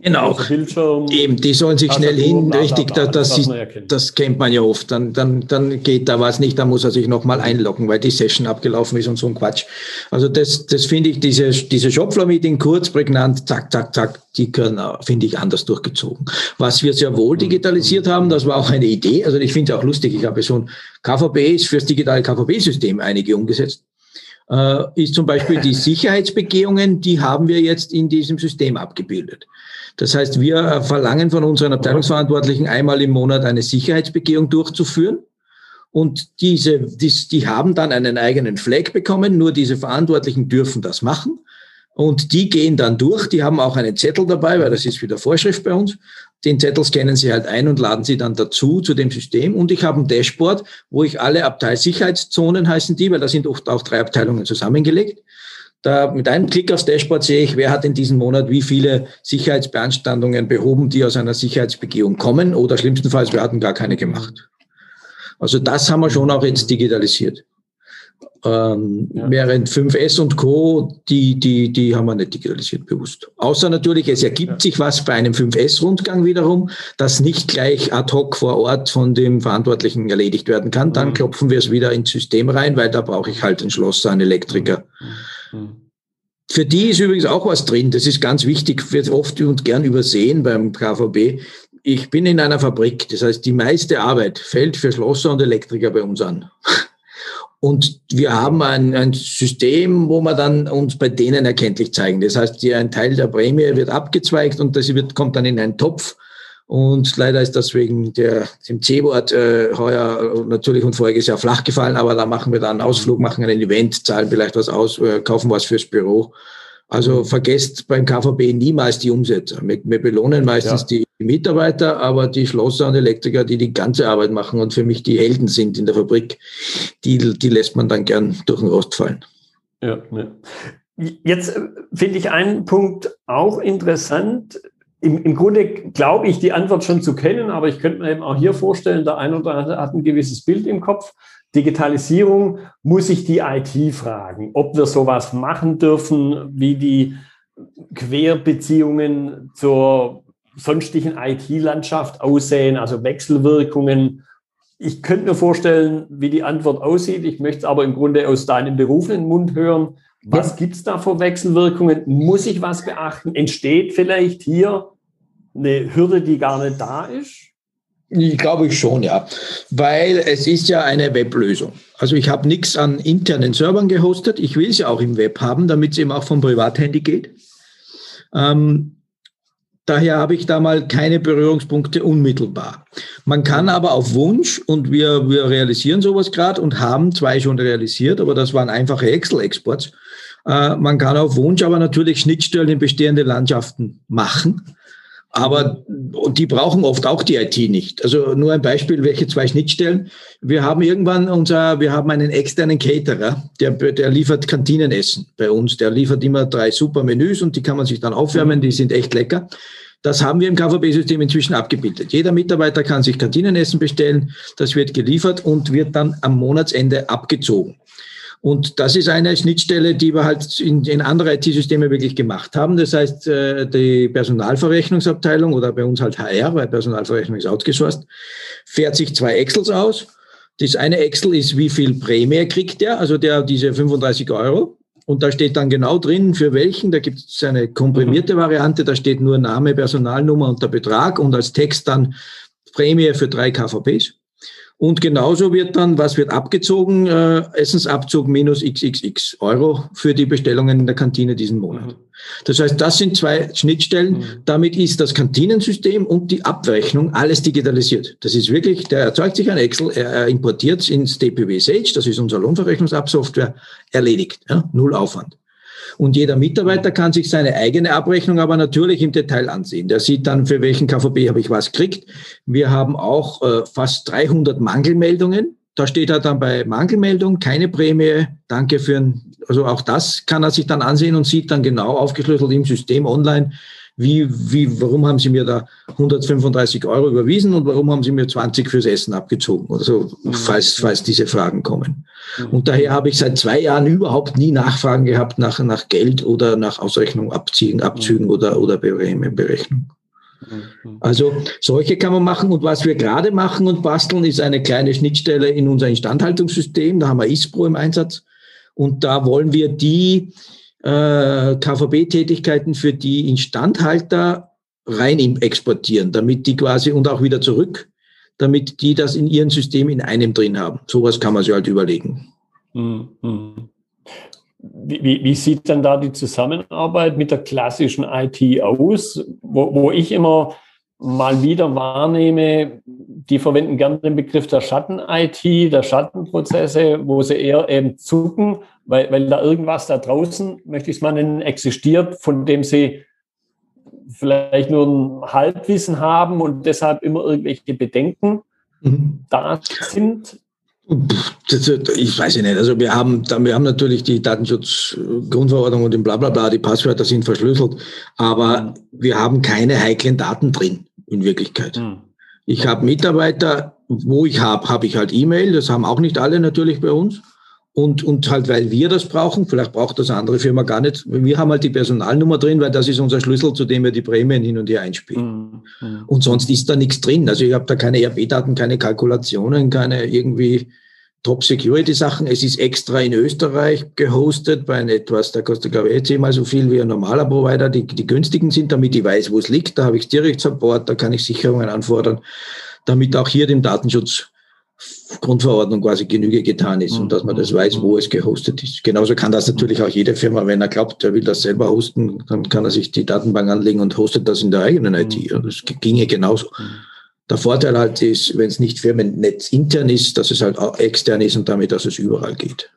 Genau. Bildschirm, Eben, die sollen sich schnell hin, richtig, bla, das, das, das, kennt man ja oft. Dann, dann, dann geht da was nicht, dann muss er sich nochmal einloggen, weil die Session abgelaufen ist und so ein Quatsch. Also das, das finde ich, diese, diese Shopfloor-Meeting kurz, prägnant, zack, zack, zack, die können, finde ich, anders durchgezogen. Was wir sehr wohl digitalisiert haben, das war auch eine Idee, also ich finde es auch lustig, ich habe schon KVB ist fürs digitale KVB-System einige umgesetzt äh, ist zum Beispiel die Sicherheitsbegehungen, die haben wir jetzt in diesem System abgebildet. Das heißt, wir äh, verlangen von unseren Abteilungsverantwortlichen einmal im Monat eine Sicherheitsbegehung durchzuführen. Und diese, die, die haben dann einen eigenen Flag bekommen. Nur diese Verantwortlichen dürfen das machen. Und die gehen dann durch. Die haben auch einen Zettel dabei, weil das ist wieder Vorschrift bei uns. Den Zettel scannen Sie halt ein und laden Sie dann dazu zu dem System. Und ich habe ein Dashboard, wo ich alle Abteilsicherheitszonen heißen die, weil da sind oft auch drei Abteilungen zusammengelegt. Da mit einem Klick aufs Dashboard sehe ich, wer hat in diesem Monat wie viele Sicherheitsbeanstandungen behoben, die aus einer Sicherheitsbegehung kommen oder schlimmstenfalls, wir hatten gar keine gemacht. Also das haben wir schon auch jetzt digitalisiert. Ähm, ja. Während 5S und Co., die, die, die haben wir nicht digitalisiert bewusst. Außer natürlich, es ergibt ja. sich was bei einem 5S-Rundgang wiederum, das nicht gleich ad hoc vor Ort von dem Verantwortlichen erledigt werden kann. Dann mhm. klopfen wir es wieder ins System rein, weil da brauche ich halt ein Schlosser, einen Elektriker. Mhm. mhm. Für die ist übrigens auch was drin. Das ist ganz wichtig, wird oft und gern übersehen beim KVB. Ich bin in einer Fabrik. Das heißt, die meiste Arbeit fällt für Schlosser und Elektriker bei uns an. Und wir haben ein, ein System, wo wir dann uns bei denen erkenntlich zeigen. Das heißt, die, ein Teil der Prämie wird abgezweigt und das wird, kommt dann in einen Topf. Und leider ist das wegen der, dem C-Wort äh, heuer natürlich und voriges Jahr flach gefallen, aber da machen wir dann einen Ausflug, machen ein Event, zahlen vielleicht was aus, äh, kaufen was fürs Büro. Also vergesst beim KVB niemals die Umsätze. Wir, wir belohnen meistens ja. die Mitarbeiter, aber die Schlosser und Elektriker, die die ganze Arbeit machen und für mich die Helden sind in der Fabrik, die, die lässt man dann gern durch den Rost fallen. Ja, ja. Jetzt äh, finde ich einen Punkt auch interessant. Im, Im Grunde glaube ich, die Antwort schon zu kennen, aber ich könnte mir eben auch hier vorstellen, der eine oder andere hat ein gewisses Bild im Kopf. Digitalisierung muss ich die IT fragen, ob wir sowas machen dürfen, wie die Querbeziehungen zur sonstigen IT-Landschaft aussehen, also Wechselwirkungen. Ich könnte mir vorstellen, wie die Antwort aussieht. Ich möchte es aber im Grunde aus deinem berufenen Mund hören. Was ja. gibt es da für Wechselwirkungen? Muss ich was beachten? Entsteht vielleicht hier eine Hürde, die gar nicht da ist? Ich glaube ich schon, ja. Weil es ist ja eine Weblösung. Also ich habe nichts an internen Servern gehostet. Ich will ja auch im Web haben, damit es eben auch vom Privathandy geht. Ähm, Daher habe ich da mal keine Berührungspunkte unmittelbar. Man kann aber auf Wunsch, und wir, wir realisieren sowas gerade und haben zwei schon realisiert, aber das waren einfache Excel-Exports. Äh, man kann auf Wunsch aber natürlich Schnittstellen in bestehende Landschaften machen. Aber die brauchen oft auch die IT nicht. Also nur ein Beispiel, welche zwei Schnittstellen. Wir haben irgendwann unser, wir haben einen externen Caterer, der, der liefert Kantinenessen bei uns. Der liefert immer drei super Menüs und die kann man sich dann aufwärmen, die sind echt lecker. Das haben wir im KVB-System inzwischen abgebildet. Jeder Mitarbeiter kann sich Kantinenessen bestellen, das wird geliefert und wird dann am Monatsende abgezogen. Und das ist eine Schnittstelle, die wir halt in, in andere IT-Systeme wirklich gemacht haben. Das heißt, äh, die Personalverrechnungsabteilung oder bei uns halt HR, weil Personalverrechnung ist outgesourced, fährt sich zwei Excels aus. Das eine Excel ist, wie viel Prämie kriegt der, also der diese 35 Euro. Und da steht dann genau drin, für welchen. Da gibt es eine komprimierte Variante, da steht nur Name, Personalnummer und der Betrag und als Text dann Prämie für drei KVPs. Und genauso wird dann, was wird abgezogen? Äh, Essensabzug minus xxx Euro für die Bestellungen in der Kantine diesen Monat. Mhm. Das heißt, das sind zwei Schnittstellen. Mhm. Damit ist das Kantinensystem und die Abrechnung alles digitalisiert. Das ist wirklich, der erzeugt sich ein Excel, er importiert es ins DPW Sage, das ist unser Lohnverrechnungsabsoftware, erledigt. Ja, null Aufwand. Und jeder Mitarbeiter kann sich seine eigene Abrechnung aber natürlich im Detail ansehen. Der sieht dann, für welchen KVB habe ich was gekriegt. Wir haben auch äh, fast 300 Mangelmeldungen. Da steht er dann bei Mangelmeldung, keine Prämie, danke für ein, also auch das kann er sich dann ansehen und sieht dann genau aufgeschlüsselt im System online, wie, wie, warum haben Sie mir da 135 Euro überwiesen und warum haben Sie mir 20 fürs Essen abgezogen oder so, mhm. falls, falls diese Fragen kommen. Mhm. Und daher habe ich seit zwei Jahren überhaupt nie Nachfragen gehabt nach, nach Geld oder nach Ausrechnung, Abziehen, Abzügen mhm. oder, oder Berechnung. Also solche kann man machen. Und was wir gerade machen und basteln, ist eine kleine Schnittstelle in unser Instandhaltungssystem. Da haben wir ISPRO im Einsatz. Und da wollen wir die äh, KVB-Tätigkeiten für die Instandhalter rein exportieren, damit die quasi und auch wieder zurück, damit die das in ihrem System in einem drin haben. Sowas kann man sich halt überlegen. Mhm. Wie, wie, sieht dann da die Zusammenarbeit mit der klassischen IT aus, wo, wo ich immer mal wieder wahrnehme, die verwenden gerne den Begriff der Schatten-IT, der Schattenprozesse, wo sie eher eben zucken, weil, weil da irgendwas da draußen, möchte ich es mal nennen, existiert, von dem sie vielleicht nur ein Halbwissen haben und deshalb immer irgendwelche Bedenken mhm. da sind? Ich weiß nicht. Also wir haben, wir haben natürlich die Datenschutzgrundverordnung und den Blablabla, die Passwörter sind verschlüsselt, aber wir haben keine heiklen Daten drin in Wirklichkeit. Mhm. Ich habe Mitarbeiter, wo ich habe, habe ich halt E-Mail, das haben auch nicht alle natürlich bei uns. Und, und halt, weil wir das brauchen, vielleicht braucht das andere Firma gar nicht. Wir haben halt die Personalnummer drin, weil das ist unser Schlüssel, zu dem wir die Prämien hin und her einspielen. Mhm. Und sonst ist da nichts drin. Also ich habe da keine RP-Daten, keine Kalkulationen, keine irgendwie Top-Security-Sachen. Es ist extra in Österreich gehostet bei etwas, da kostet glaube ich zehnmal so viel wie ein normaler Provider, die, die günstigen sind, damit ich weiß, wo es liegt. Da habe ich direkt Support, da kann ich Sicherungen anfordern, damit auch hier dem Datenschutz Grundverordnung quasi Genüge getan ist und dass man das weiß, wo es gehostet ist. Genauso kann das natürlich auch jede Firma, wenn er glaubt, er will das selber hosten, dann kann er sich die Datenbank anlegen und hostet das in der eigenen IT. Mhm. Das ginge genauso. Der Vorteil halt ist, wenn es nicht Firmennetz intern ist, dass es halt auch extern ist und damit, dass es überall geht.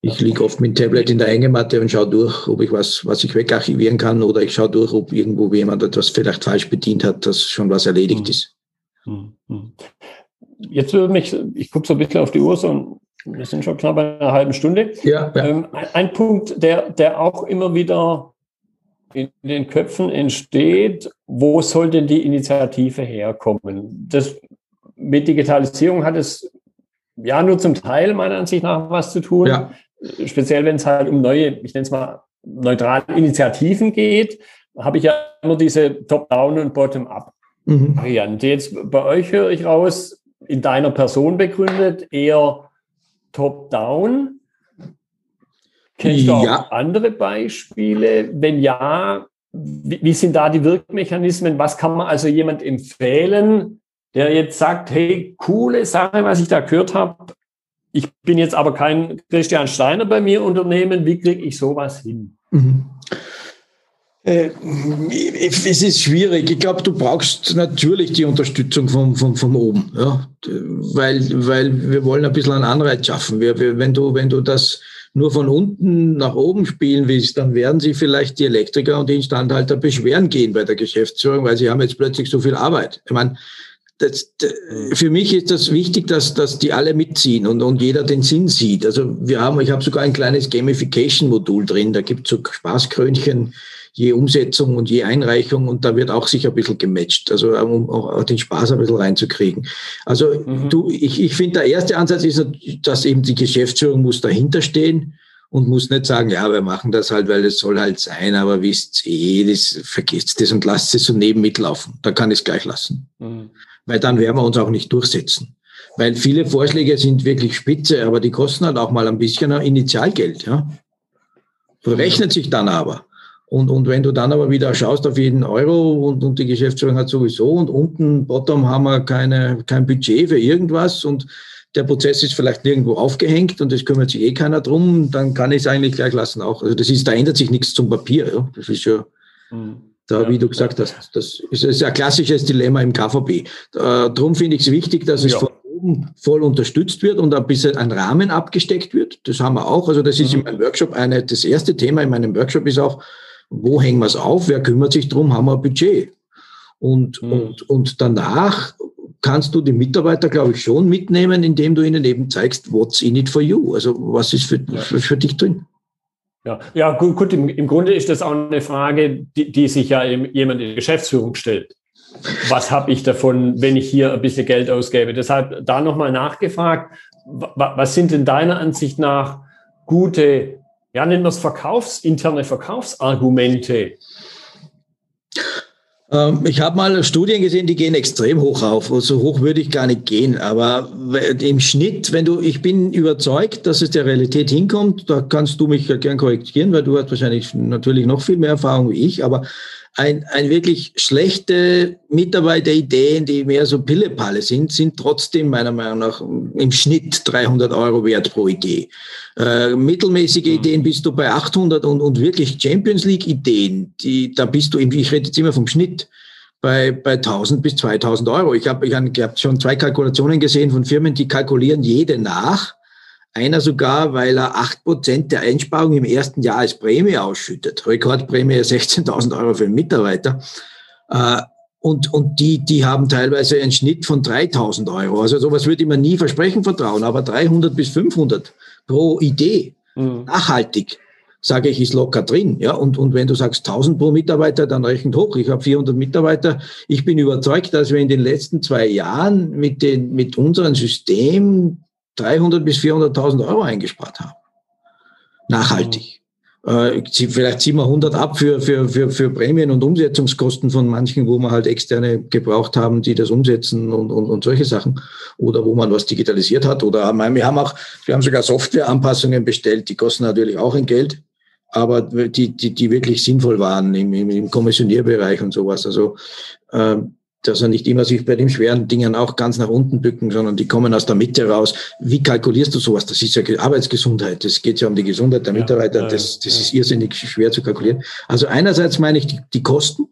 Ich liege oft mit dem Tablet in der Hängematte und schaue durch, ob ich was, was ich wegarchivieren kann oder ich schaue durch, ob irgendwo jemand etwas vielleicht falsch bedient hat, dass schon was erledigt mhm. ist. Mhm jetzt würde mich, ich gucke so ein bisschen auf die Uhr, so, wir sind schon knapp bei einer halben Stunde. Ja, ja. Ähm, ein Punkt, der, der auch immer wieder in den Köpfen entsteht, wo soll denn die Initiative herkommen? Das, mit Digitalisierung hat es ja nur zum Teil meiner Ansicht nach was zu tun. Ja. Speziell wenn es halt um neue, ich nenne es mal neutrale Initiativen geht, habe ich ja immer diese Top-Down- und Bottom-Up-Variante. Mhm. Jetzt bei euch höre ich raus, in deiner Person begründet, eher top-down? Kennst du auch andere Beispiele? Wenn ja, wie, wie, sind da die Wirkmechanismen? Was kann man also jemand empfehlen, der jetzt sagt, hey, coole Sache, was ich da gehört habe. Ich bin jetzt aber kein Christian Steiner bei mir Unternehmen. Wie kriege ich sowas hin? Mhm. Äh, es ist schwierig. Ich glaube, du brauchst natürlich die Unterstützung von, von, von oben, ja? weil, weil wir wollen ein bisschen einen Anreiz schaffen. Wir, wir, wenn, du, wenn du das nur von unten nach oben spielen willst, dann werden sich vielleicht die Elektriker und die Instandhalter beschweren gehen bei der Geschäftsführung, weil sie haben jetzt plötzlich so viel Arbeit. Ich meine, das, für mich ist das wichtig, dass, dass die alle mitziehen und, und jeder den Sinn sieht. Also wir haben, ich habe sogar ein kleines Gamification-Modul drin, da gibt es so Spaßkrönchen, je Umsetzung und je Einreichung und da wird auch sich ein bisschen gematcht, also um auch den Spaß ein bisschen reinzukriegen. Also mhm. du, ich, ich finde, der erste Ansatz ist, dass eben die Geschäftsführung muss dahinter stehen und muss nicht sagen, ja, wir machen das halt, weil es soll halt sein, aber wisst eh, das, vergesst das und lasst es so neben mitlaufen. Da kann ich es gleich lassen. Mhm. Weil dann werden wir uns auch nicht durchsetzen. Weil viele Vorschläge sind wirklich spitze, aber die kosten halt auch mal ein bisschen Initialgeld, ja. Rechnet sich dann aber. Und, und wenn du dann aber wieder schaust auf jeden Euro und, und die Geschäftsführung hat sowieso und unten, bottom, haben wir keine, kein Budget für irgendwas und der Prozess ist vielleicht nirgendwo aufgehängt und es kümmert sich eh keiner drum, dann kann ich es eigentlich gleich lassen auch. Also das ist, da ändert sich nichts zum Papier. Ja. Das ist ja, mhm. da, wie du gesagt hast, das ist, ist ein klassisches Dilemma im KVB. Äh, darum finde ich es wichtig, dass es von oben voll unterstützt wird und ein bisschen ein Rahmen abgesteckt wird. Das haben wir auch. Also das ist mhm. in meinem Workshop eine, das erste Thema in meinem Workshop ist auch, wo hängen wir es auf? Wer kümmert sich drum? Haben wir ein Budget? Und, mhm. und, und danach kannst du die Mitarbeiter, glaube ich, schon mitnehmen, indem du ihnen eben zeigst, what's in it for you? Also was ist für, ja. für, für, dich drin? Ja, ja gut, gut im, im, Grunde ist das auch eine Frage, die, die sich ja jemand in der Geschäftsführung stellt. Was habe ich davon, wenn ich hier ein bisschen Geld ausgebe? Deshalb da nochmal nachgefragt, was sind denn deiner Ansicht nach gute ja, nennen wir es Verkaufs, interne Verkaufsargumente. Ähm, ich habe mal Studien gesehen, die gehen extrem hoch auf. So also hoch würde ich gar nicht gehen. Aber im Schnitt, wenn du, ich bin überzeugt, dass es der Realität hinkommt, da kannst du mich gern korrigieren, weil du hast wahrscheinlich natürlich noch viel mehr Erfahrung wie ich. Aber ein, ein wirklich schlechte Mitarbeiterideen, die mehr so Pillepalle sind, sind trotzdem meiner Meinung nach im Schnitt 300 Euro wert pro Idee. Äh, mittelmäßige mhm. Ideen bist du bei 800 und, und wirklich Champions League Ideen, die, da bist du, ich rede jetzt immer vom Schnitt, bei, bei 1000 bis 2000 Euro. Ich habe ich hab schon zwei Kalkulationen gesehen von Firmen, die kalkulieren jede nach Einer sogar, weil er acht Prozent der Einsparung im ersten Jahr als Prämie ausschüttet. Rekordprämie 16.000 Euro für einen Mitarbeiter. Äh, und, und die, die haben teilweise einen Schnitt von 3000 Euro. Also sowas würde ich mir nie versprechen vertrauen, aber 300 bis 500 pro Idee, mhm. nachhaltig, sage ich, ist locker drin. Ja, und, und wenn du sagst 1000 pro Mitarbeiter, dann rechnet hoch. Ich habe 400 Mitarbeiter. Ich bin überzeugt, dass wir in den letzten zwei Jahren mit, den, mit unserem System 300 bis 400.000 Euro eingespart haben. Nachhaltig. Äh, vielleicht ziehen wir 100 ab für, für, für, für Prämien und Umsetzungskosten von manchen, wo wir halt externe gebraucht haben, die das umsetzen und, und, und solche Sachen. Oder wo man was digitalisiert hat. Oder wir haben auch, wir haben sogar Softwareanpassungen bestellt, die kosten natürlich auch ein Geld, aber die, die, die wirklich sinnvoll waren im, im, im Kommissionierbereich und sowas. Also äh, dass er nicht immer sich bei den schweren Dingen auch ganz nach unten bücken, sondern die kommen aus der Mitte raus. Wie kalkulierst du sowas? Das ist ja Arbeitsgesundheit. Das geht ja um die Gesundheit der Mitarbeiter. Ja, das, das ja. ist irrsinnig schwer zu kalkulieren. Also einerseits meine ich die, die Kosten.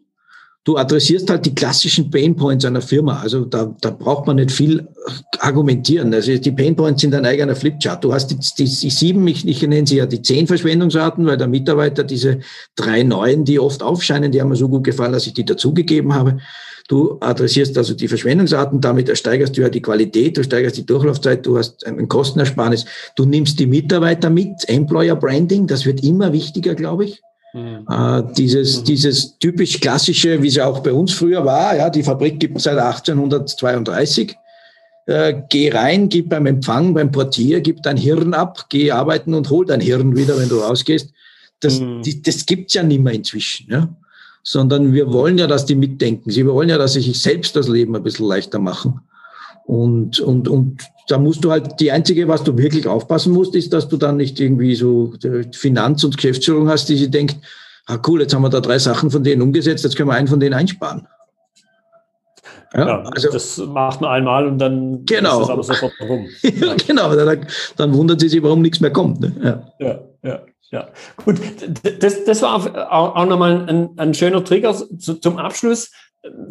Du adressierst halt die klassischen Painpoints einer Firma. Also da, da braucht man nicht viel argumentieren. Also die Painpoints sind ein eigener Flipchart. Du hast die, die, die sieben, ich, ich nenne sie ja die zehn Verschwendungsarten, weil der Mitarbeiter diese drei neuen, die oft aufscheinen, die haben mir so gut gefallen, dass ich die dazugegeben habe. Du adressierst also die Verschwendungsarten, damit steigerst du ja die Qualität, du steigerst die Durchlaufzeit, du hast einen Kostenersparnis, du nimmst die Mitarbeiter mit, Employer Branding, das wird immer wichtiger, glaube ich. Mhm. Äh, dieses, mhm. dieses typisch klassische, wie es ja auch bei uns früher war, ja, die Fabrik gibt es seit 1832. Äh, geh rein, gib beim Empfang, beim Portier, gib dein Hirn ab, geh arbeiten und hol dein Hirn wieder, wenn du rausgehst. Das, mhm. die, das gibt's ja nicht mehr inzwischen. Ja? Sondern wir wollen ja, dass die mitdenken. Sie wollen ja, dass sie sich selbst das Leben ein bisschen leichter machen. Und, und, und da musst du halt, die einzige, was du wirklich aufpassen musst, ist, dass du dann nicht irgendwie so Finanz- und Geschäftsführung hast, die sie denkt, ah cool, jetzt haben wir da drei Sachen von denen umgesetzt, jetzt können wir einen von denen einsparen. Ja, ja also, das macht man einmal und dann genau. ist das aber sofort rum. ja, genau, dann, dann wundern sie sich, warum nichts mehr kommt. Ne? Ja. ja, ja. Ja, gut. Das, das war auch nochmal ein, ein schöner Trigger zum Abschluss.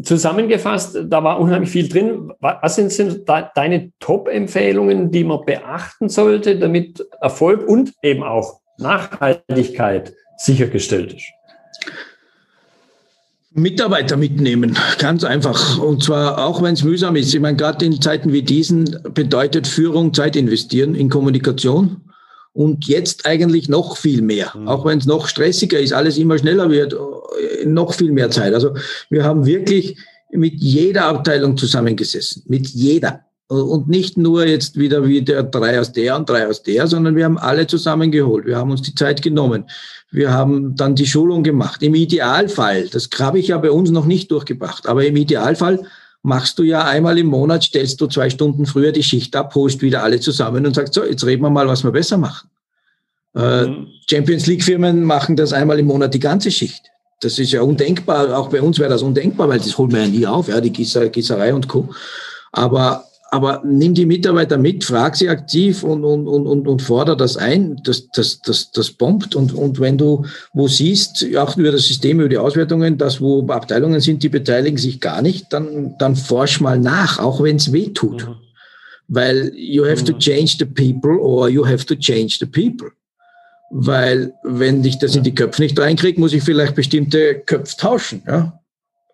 Zusammengefasst, da war unheimlich viel drin. Was sind, sind deine Top-Empfehlungen, die man beachten sollte, damit Erfolg und eben auch Nachhaltigkeit sichergestellt ist? Mitarbeiter mitnehmen, ganz einfach. Und zwar auch wenn es mühsam ist. Ich meine, gerade in Zeiten wie diesen bedeutet Führung Zeit investieren in Kommunikation und jetzt eigentlich noch viel mehr. Mhm. Auch wenn es noch stressiger ist, alles immer schneller wird, äh, noch viel mehr Zeit. Also wir haben wirklich mit jeder Abteilung zusammengesessen, mit jeder. Und nicht nur jetzt wieder wie der drei aus der und drei aus der, sondern wir haben alle zusammengeholt. Wir haben uns die Zeit genommen. Wir haben dann die Schulung gemacht. Im Idealfall, das habe ich ja bei uns noch nicht durchgebracht, aber im Idealfall machst du ja einmal im Monat, stellst du zwei Stunden früher die Schicht ab, holst wieder alle zusammen und sagst, so, jetzt reden wir mal, was wir besser machen. Äh, mhm. Champions League Firmen machen das einmal im Monat die ganze Schicht. Das ist ja undenkbar. Auch bei uns wäre das undenkbar, weil das holen wir ja nie auf, ja, die Gießer, Gießerei und Co. Aber aber nimm die Mitarbeiter mit, frag sie aktiv und, und, und, und, und fordere das ein. Das, das, das, das bombt. Und, und wenn du wo siehst, auch über das System, über die Auswertungen, dass wo Abteilungen sind, die beteiligen sich gar nicht, dann, dann forsch mal nach, auch wenn es weh tut. Mhm. Weil you have mhm. to change the people or you have to change the people. Weil wenn ich das in die Köpfe nicht reinkriege, muss ich vielleicht bestimmte Köpfe tauschen, ja?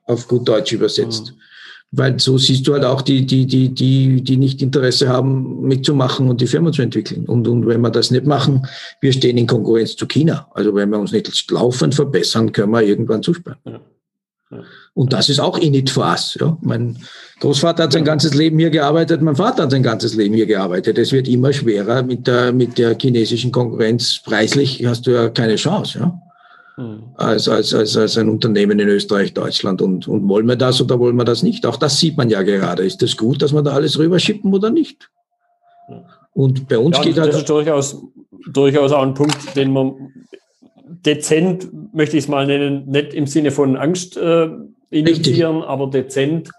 auf gut Deutsch übersetzt. Mhm weil so siehst du halt auch die, die, die, die, die nicht Interesse haben, mitzumachen und die Firma zu entwickeln. Und, und wenn wir das nicht machen, wir stehen in Konkurrenz zu China. Also wenn wir uns nicht laufend verbessern, können wir irgendwann zusperren. Ja. Ja. Und das ist auch in it for us. Ja. Mein Großvater hat sein ganzes Leben hier gearbeitet, mein Vater hat sein ganzes Leben hier gearbeitet. Es wird immer schwerer mit der, mit der chinesischen Konkurrenz. Preislich hast du ja keine Chance. Ja als, als, als, als ein Unternehmen in Österreich, Deutschland. Und, und wollen wir das oder wollen wir das nicht? Auch das sieht man ja gerade. Ist das gut, dass wir da alles rüberschippen oder nicht? Und bei uns ja, geht halt. Das ist durchaus, durchaus auch ein Punkt, den man dezent, möchte ich es mal nennen, nicht im Sinne von Angst äh, initiieren, aber dezent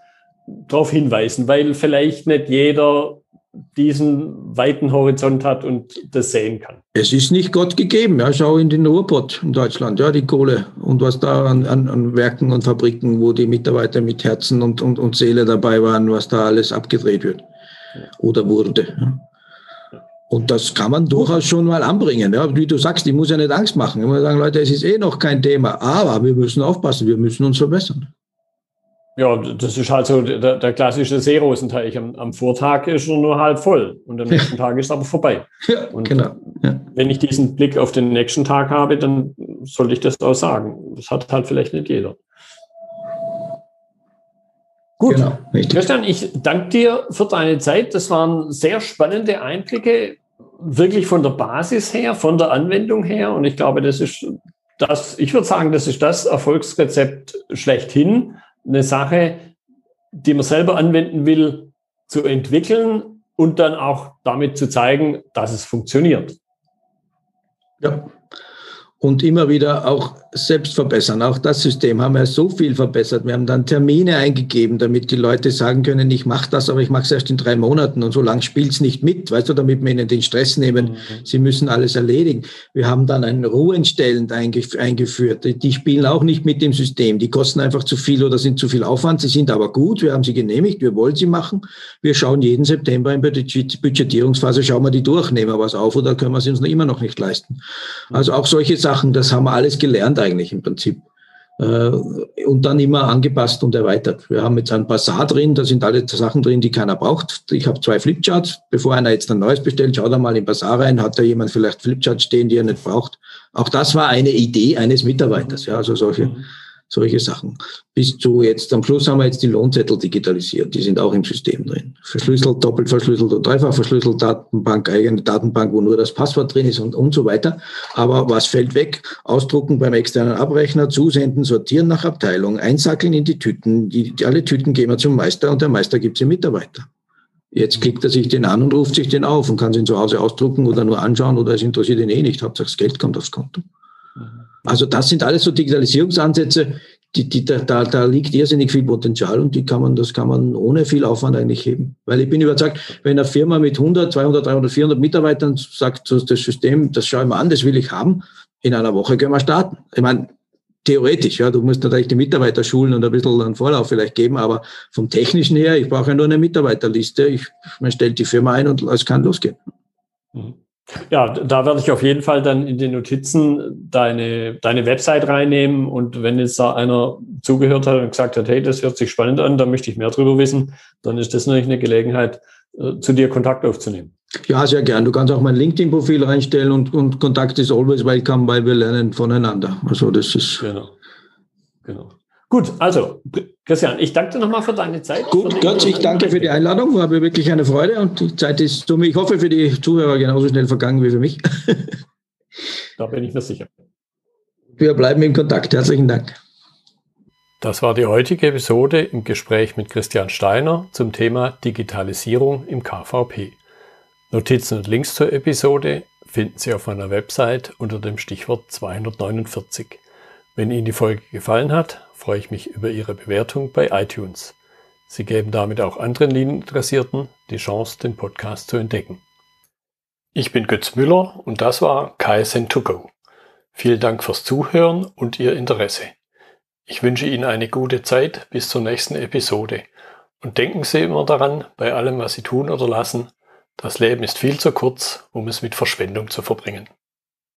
darauf hinweisen, weil vielleicht nicht jeder diesen weiten Horizont hat und das sehen kann. Es ist nicht Gott gegeben. Ja, schau in den Ruhrpott in Deutschland, ja, die Kohle und was da an, an, an Werken und Fabriken, wo die Mitarbeiter mit Herzen und, und, und Seele dabei waren, was da alles abgedreht wird oder wurde. Und das kann man durchaus schon mal anbringen. Ja, wie du sagst, ich muss ja nicht Angst machen. Ich muss sagen, Leute, es ist eh noch kein Thema. Aber wir müssen aufpassen, wir müssen uns verbessern. Ja, das ist halt so der, der klassische Seerosenteich. Am, am, Vortag ist er nur halb voll und am nächsten Tag ist er aber vorbei. Ja, und genau. Ja. Wenn ich diesen Blick auf den nächsten Tag habe, dann sollte ich das auch sagen. Das hat halt vielleicht nicht jeder. Gut, genau, Christian, ich danke dir für deine Zeit. Das waren sehr spannende Einblicke, wirklich von der Basis her, von der Anwendung her. Und ich glaube, das ist das, ich würde sagen, das ist das Erfolgsrezept schlechthin. Eine Sache, die man selber anwenden will, zu entwickeln und dann auch damit zu zeigen, dass es funktioniert. Ja, und immer wieder auch selbst verbessern. Auch das System haben wir so viel verbessert. Wir haben dann Termine eingegeben, damit die Leute sagen können, ich mache das, aber ich mache es erst in drei Monaten und so lange spielt es nicht mit, weißt du, damit wir ihnen den Stress nehmen. Mhm. Sie müssen alles erledigen. Wir haben dann ein Ruhenstellend eingeführt. Die spielen auch nicht mit dem System. Die kosten einfach zu viel oder sind zu viel Aufwand. Sie sind aber gut. Wir haben sie genehmigt. Wir wollen sie machen. Wir schauen jeden September in der Budgetierungsphase, schauen wir die durch, nehmen wir was auf oder können wir sie uns noch immer noch nicht leisten. Also auch solche Sachen, das haben wir alles gelernt eigentlich im Prinzip. Äh, und dann immer angepasst und erweitert. Wir haben jetzt ein Bazaar drin, da sind alle Sachen drin, die keiner braucht. Ich habe zwei Flipcharts. Bevor einer jetzt ein neues bestellt, schaut er mal in Bazaar rein, hat da jemand vielleicht Flipcharts stehen, die er nicht braucht. Auch das war eine Idee eines Mitarbeiters. Ja, also solche, mhm solche Sachen. Bis zu jetzt, am Schluss haben wir jetzt die Lohnzettel digitalisiert, die sind auch im System drin. Verschlüsselt, doppelt verschlüsselt und dreifach verschlüsselt, Datenbank, eigene Datenbank, wo nur das Passwort drin ist und, und so weiter. Aber was fällt weg? Ausdrucken beim externen Abrechner, zusenden, sortieren nach Abteilung, einsackeln in die Tüten. Die, die, alle Tüten gehen wir zum Meister und der Meister gibt sie Mitarbeiter. Jetzt klickt er sich den an und ruft sich den auf und kann ihn zu Hause ausdrucken oder nur anschauen oder es interessiert ihn eh nicht. Hauptsache das Geld kommt aufs Konto. Also das sind alles so Digitalisierungsansätze, die, die, da, da liegt irrsinnig viel Potenzial und die kann man, das kann man ohne viel Aufwand eigentlich heben. Weil ich bin überzeugt, wenn eine Firma mit 100, 200, 300, 400 Mitarbeitern sagt, das System, das schaue ich mir an, das will ich haben, in einer Woche können wir starten. Ich meine, theoretisch, ja, du musst natürlich die Mitarbeiter schulen und ein bisschen einen Vorlauf vielleicht geben, aber vom Technischen her, ich brauche ja nur eine Mitarbeiterliste, ich, man stellt die Firma ein und es kann losgehen. Mhm. Ja, da werde ich auf jeden Fall dann in den Notizen deine, deine Website reinnehmen und wenn jetzt da einer zugehört hat und gesagt hat, hey, das hört sich spannend an, da möchte ich mehr drüber wissen, dann ist das natürlich eine Gelegenheit, äh, zu dir Kontakt aufzunehmen. Ja, sehr gern. Du kannst auch mein LinkedIn-Profil reinstellen und, und Kontakt ist always welcome, weil wir lernen voneinander. Also das ist. Genau. Genau. Gut, also Christian, ich danke dir nochmal für deine Zeit. Gut, Götz, ich danke für die Einladung. War mir wirklich eine Freude und die Zeit ist so, ich hoffe, für die Zuhörer genauso schnell vergangen wie für mich. da bin ich mir sicher. Wir bleiben in Kontakt. Herzlichen Dank. Das war die heutige Episode im Gespräch mit Christian Steiner zum Thema Digitalisierung im KVP. Notizen und Links zur Episode finden Sie auf meiner Website unter dem Stichwort 249. Wenn Ihnen die Folge gefallen hat, freue ich mich über Ihre Bewertung bei iTunes. Sie geben damit auch anderen Linieninteressierten die Chance, den Podcast zu entdecken. Ich bin Götz Müller und das war KSN2Go. Vielen Dank fürs Zuhören und Ihr Interesse. Ich wünsche Ihnen eine gute Zeit bis zur nächsten Episode und denken Sie immer daran, bei allem, was Sie tun oder lassen, das Leben ist viel zu kurz, um es mit Verschwendung zu verbringen.